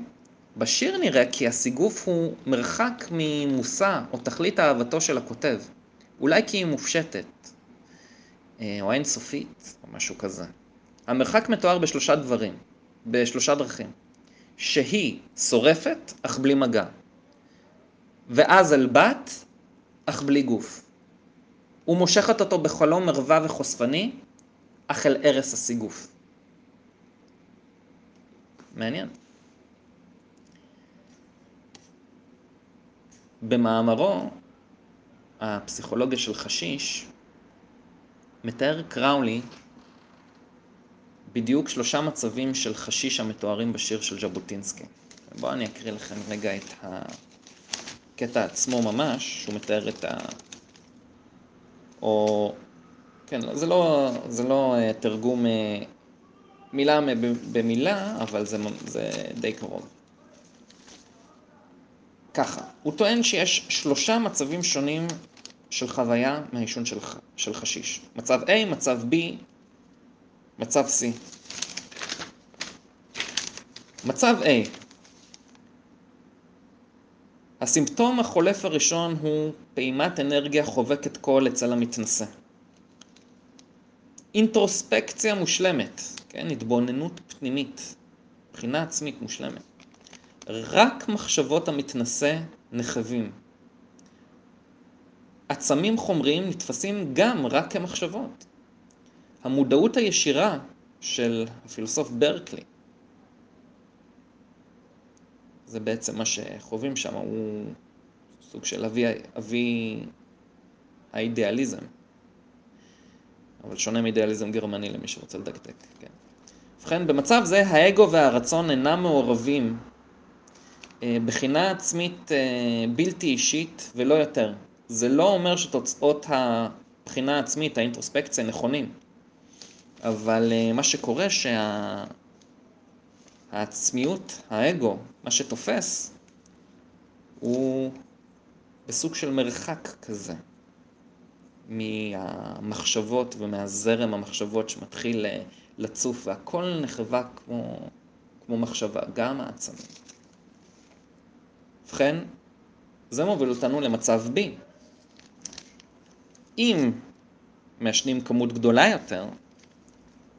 בשיר נראה כי הסיגוף הוא מרחק ממושא או תכלית אהבתו של הכותב. אולי כי היא מופשטת, אה, או אינסופית, או משהו כזה. המרחק מתואר בשלושה דברים, בשלושה דרכים. שהיא שורפת, אך בלי מגע. ואז אל בת, אך בלי גוף. ומושכת אותו בחלום מרווה וחושפני, אך אל ערש הסיגוף. מעניין. במאמרו, הפסיכולוגיה של חשיש, מתאר קראולי בדיוק שלושה מצבים של חשיש המתוארים בשיר של ז'בוטינסקי. בואו אני אקריא לכם רגע את הקטע עצמו ממש, שהוא מתאר את ה... או... כן, זה לא, זה לא אה, תרגום אה, מילה במילה, אבל זה, זה די קרוב. ככה, הוא טוען שיש שלושה מצבים שונים של חוויה מהעישון של, של חשיש. מצב A, מצב B, מצב C. מצב A, הסימפטום החולף הראשון הוא פעימת אנרגיה חובקת קול אצל המתנשא. אינטרוספקציה מושלמת, כן, התבוננות פנימית, מבחינה עצמית מושלמת. רק מחשבות המתנשא נחבים. עצמים חומריים נתפסים גם רק כמחשבות. המודעות הישירה של הפילוסוף ברקלי, זה בעצם מה שחווים שם, הוא סוג של אבי, אבי האידיאליזם. אבל שונה מאידיאליזם גרמני למי שרוצה לדקדק, כן. ובכן, במצב זה האגו והרצון אינם מעורבים בחינה עצמית אה, בלתי אישית ולא יותר. זה לא אומר שתוצאות הבחינה העצמית, האינטרוספקציה, נכונים. אבל אה, מה שקורה שהעצמיות, האגו, מה שתופס, הוא בסוג של מרחק כזה מהמחשבות ומהזרם המחשבות שמתחיל לצוף והכל נחווה כמו, כמו מחשבה, גם העצמים. ובכן, זה מוביל אותנו למצב B. אם מעשנים כמות גדולה יותר,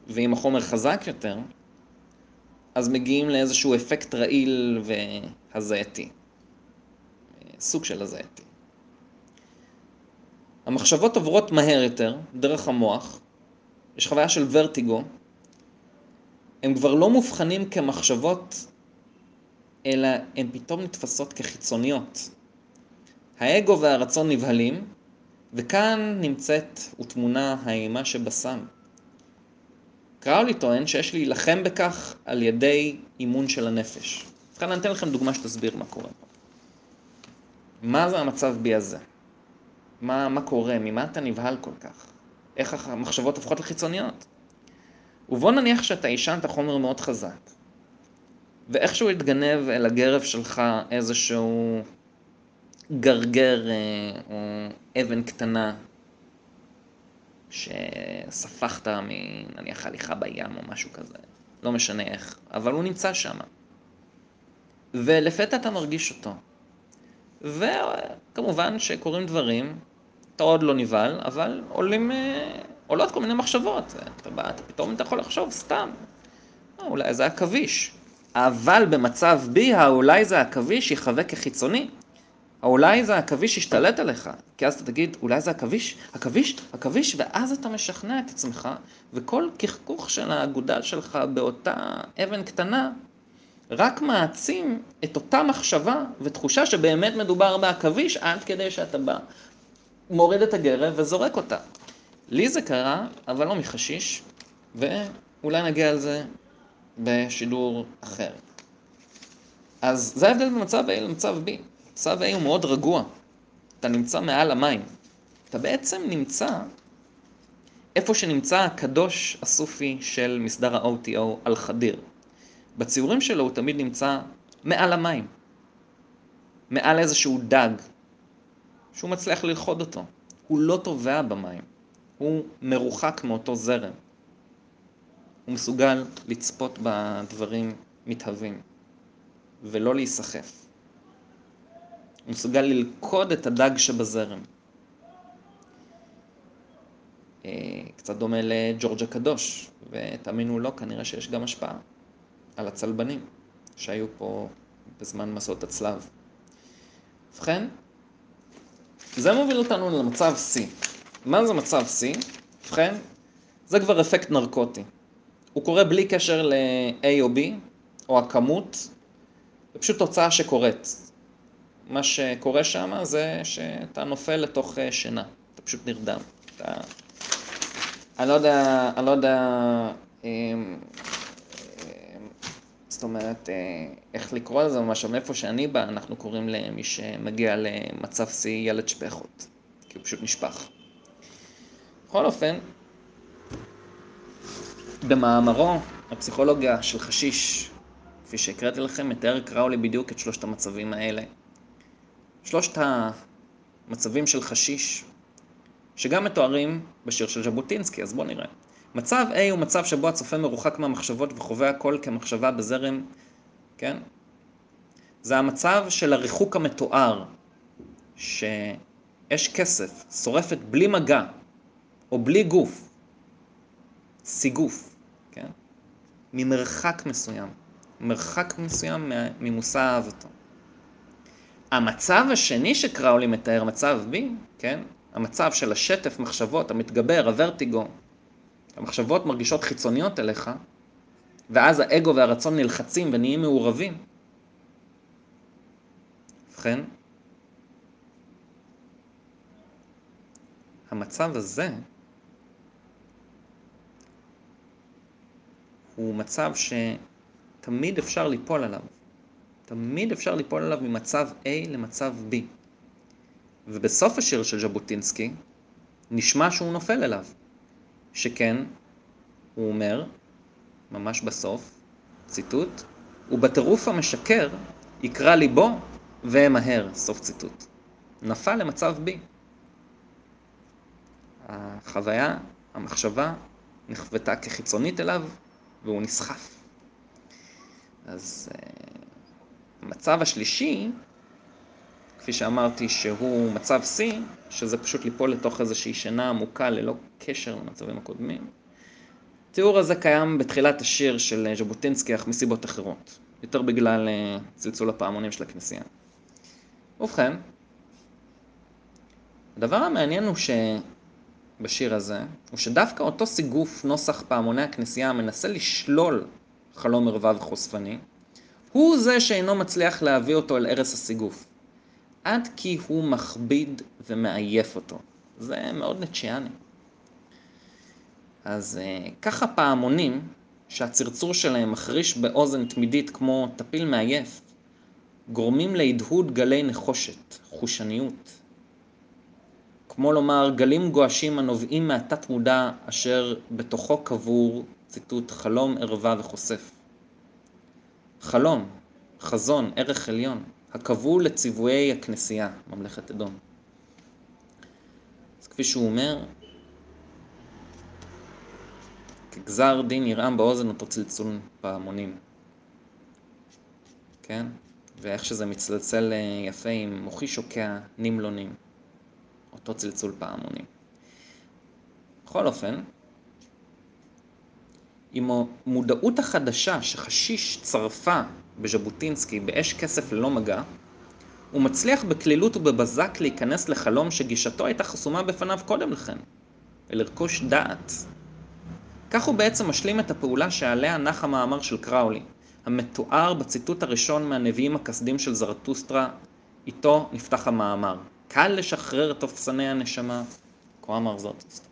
ואם החומר חזק יותר, אז מגיעים לאיזשהו אפקט רעיל והזייתי. סוג של הזייתי. המחשבות עוברות מהר יותר, דרך המוח, יש חוויה של ורטיגו, הם כבר לא מובחנים כמחשבות, אלא הן פתאום נתפסות כחיצוניות. האגו והרצון נבהלים, וכאן נמצאת ותמונה האימה שבסם. קראולי טוען שיש להילחם בכך על ידי אימון של הנפש. ובכן אני אתן לכם דוגמה שתסביר מה קורה. מה זה המצב בי הזה? מה, מה קורה? ממה אתה נבהל כל כך? איך המחשבות הופכות לחיצוניות? ובוא נניח שאתה עישן את החומר מאוד חזק, ואיכשהו יתגנב אל הגרב שלך איזשהו גרגר אה, או אבן קטנה שספחת מנניח הליכה בים או משהו כזה, לא משנה איך, אבל הוא נמצא שם. ולפתע אתה מרגיש אותו. וכמובן שקורים דברים, אתה עוד לא נבהל, אבל עולים, אה, עולות כל מיני מחשבות. אתה בא, אתה פתאום אתה יכול לחשוב סתם, אה, אולי זה עכביש. אבל במצב בי, האולי זה עכביש יחווה כחיצוני. אולי זה עכביש ישתלט עליך, כי אז אתה תגיד, אולי זה עכביש, עכביש, עכביש, ואז אתה משכנע את עצמך, וכל קחקוך של האגודל שלך באותה אבן קטנה, רק מעצים את אותה מחשבה ותחושה שבאמת מדובר בעכביש, עד כדי שאתה בא, מוריד את הגרב וזורק אותה. לי זה קרה, אבל לא מחשיש, ואולי נגיע על זה בשידור אחר. אז זה ההבדל במצב A למצב B. מצב A הוא מאוד רגוע. אתה נמצא מעל המים. אתה בעצם נמצא איפה שנמצא הקדוש הסופי של מסדר ה-OTO על חדיר. בציורים שלו הוא תמיד נמצא מעל המים. מעל איזשהו דג, שהוא מצליח ללכוד אותו. הוא לא טובע במים, הוא מרוחק מאותו זרם. הוא מסוגל לצפות בדברים מתהווים, ולא להיסחף. הוא מסוגל ללכוד את הדג שבזרם. אה, קצת דומה לג'ורג' הקדוש, ותאמינו לא, כנראה שיש גם השפעה על הצלבנים שהיו פה בזמן מסעות הצלב. ובכן, זה מוביל אותנו למצב C. מה זה מצב C? ובכן, זה כבר אפקט נרקוטי. הוא קורה בלי קשר ל-A או B, או הכמות, זה פשוט תוצאה שקורית. מה שקורה שם זה שאתה נופל לתוך אה, שינה, אתה פשוט נרדם. אתה... אני לא יודע, אני לא יודע, אמ, אמ, זאת אומרת, אה, איך לקרוא לזה ממש, מאיפה שאני בא, אנחנו קוראים למי שמגיע למצב שיא ילד שפחות, כי הוא פשוט נשפך. בכל אופן, במאמרו, הפסיכולוגיה של חשיש, כפי שהקראתי לכם, מתאר קראולי בדיוק את שלושת המצבים האלה. שלושת המצבים של חשיש, שגם מתוארים בשיר של ז'בוטינסקי, אז בואו נראה. מצב A הוא מצב שבו הצופה מרוחק מהמחשבות וחווה הכל כמחשבה בזרם, כן? זה המצב של הריחוק המתואר, שאש כסף שורפת בלי מגע, או בלי גוף, סיגוף? ממרחק מסוים, מרחק מסוים ממושא אהבתו. המצב השני שקראולי מתאר, מצב B, כן? המצב של השטף מחשבות, המתגבר, הוורטיגו, המחשבות מרגישות חיצוניות אליך, ואז האגו והרצון נלחצים ונהיים מעורבים. ובכן, המצב הזה הוא מצב שתמיד אפשר ליפול עליו. תמיד אפשר ליפול עליו ממצב A למצב B. ובסוף השיר של ז'בוטינסקי נשמע שהוא נופל אליו. שכן, הוא אומר, ממש בסוף, ציטוט, ובטירוף המשקר יקרא ליבו ואמהר, סוף ציטוט. נפל למצב B. החוויה, המחשבה, נכוותה כחיצונית אליו, והוא נסחף. אז אה, המצב השלישי, כפי שאמרתי, שהוא מצב שיא, שזה פשוט ליפול לתוך איזושהי שינה עמוקה ללא קשר למצבים הקודמים. התיאור הזה קיים בתחילת השיר של ז'בוטינסקי, אך מסיבות אחרות, יותר בגלל אה, צלצול הפעמונים של הכנסייה. ובכן, הדבר המעניין הוא שבשיר הזה, הוא שדווקא אותו סיגוף נוסח פעמוני הכנסייה מנסה לשלול חלום ערווה וחושפני, הוא זה שאינו מצליח להביא אותו אל ערש הסיגוף. עד כי הוא מכביד ומעייף אותו. זה מאוד נצ'יאני. אז אה, ככה פעמונים, שהצרצור שלהם מחריש באוזן תמידית כמו טפיל מעייף, גורמים להדהוד גלי נחושת, חושניות. כמו לומר, גלים גועשים הנובעים מהתת מודע אשר בתוכו קבור, ציטוט, חלום, ערווה וחושף. חלום, חזון, ערך עליון, הכבול לציוויי הכנסייה, ממלכת אדום. אז כפי שהוא אומר, כגזר דין ירעם באוזן אותו צלצול פעמונים. כן? ואיך שזה מצלצל אה, יפה עם מוחי שוקע נמלונים. אותו צלצול פעמונים. בכל אופן, עם המודעות החדשה שחשיש צרפה בז'בוטינסקי באש כסף ללא מגע, הוא מצליח בקלילות ובבזק להיכנס לחלום שגישתו הייתה חסומה בפניו קודם לכן, ולרכוש דעת. כך הוא בעצם משלים את הפעולה שעליה נח המאמר של קראולי, המתואר בציטוט הראשון מהנביאים הכסדים של זרטוסטרה, איתו נפתח המאמר. קל לשחרר את תופסני הנשמה, כה אמר זרטוסטרה.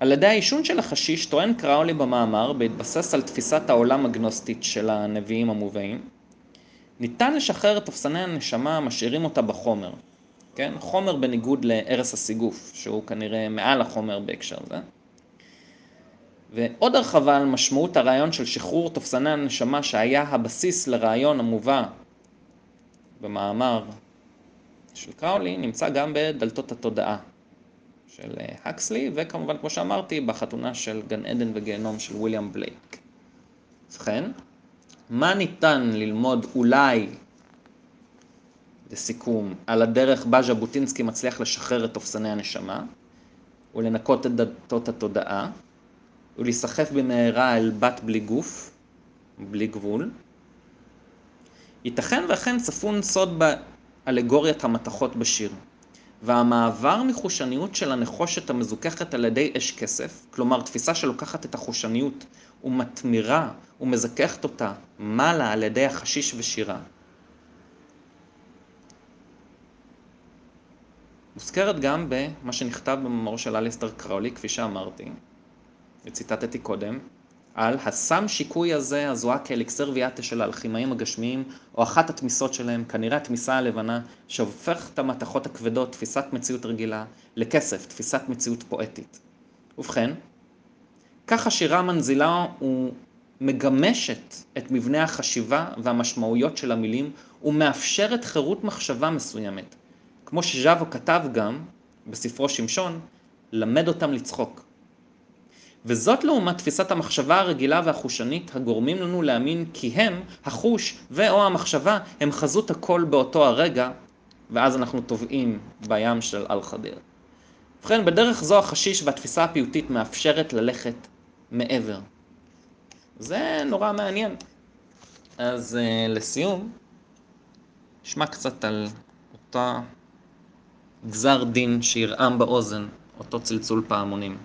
על ידי העישון של החשיש טוען קראולי במאמר, בהתבסס על תפיסת העולם הגנוסטית של הנביאים המובאים, ניתן לשחרר את תופסני הנשמה המשאירים אותה בחומר. כן? חומר בניגוד לערש הסיגוף, שהוא כנראה מעל החומר בהקשר זה. ועוד הרחבה על משמעות הרעיון של שחרור תופסני הנשמה שהיה הבסיס לרעיון המובא במאמר של קראולי, נמצא גם בדלתות התודעה של הקסלי, אה, וכמובן, כמו שאמרתי, בחתונה של גן עדן וגיהנום של ויליאם בלייק. ובכן, מה ניתן ללמוד אולי, לסיכום, על הדרך בה ז'בוטינסקי מצליח לשחרר את תופסני הנשמה, ולנקות את דלתות התודעה, ולהיסחף במהרה אל בת בלי גוף, בלי גבול. ייתכן ואכן צפון סוד באלגוריית המתכות בשיר. והמעבר מחושניות של הנחושת המזוככת על ידי אש כסף, כלומר תפיסה שלוקחת את החושניות ומתמירה ומזככת אותה מעלה על ידי החשיש ושירה, מוזכרת גם במה שנכתב במאמרו של אליסטר קראולי, כפי שאמרתי, וציטטתי קודם, על הסם שיקוי הזה הזוהה כאליקסר ויאטה של האלכימאים הגשמיים, או אחת התמיסות שלהם, כנראה התמיסה הלבנה, שהופך את המתכות הכבדות, תפיסת מציאות רגילה, לכסף, תפיסת מציאות פואטית. ובכן, כך השירה מנזילה ומגמשת את מבנה החשיבה והמשמעויות של המילים, ומאפשרת חירות מחשבה מסוימת. כמו שז'אבו כתב גם, בספרו שמשון, למד אותם לצחוק. וזאת לעומת תפיסת המחשבה הרגילה והחושנית הגורמים לנו להאמין כי הם, החוש ו/או המחשבה, הם חזות הכל באותו הרגע, ואז אנחנו טובעים בים של אל-חדיר. ובכן, בדרך זו החשיש והתפיסה הפיוטית מאפשרת ללכת מעבר. זה נורא מעניין. אז uh, לסיום, נשמע קצת על אותה גזר דין שירעם באוזן, אותו צלצול פעמונים.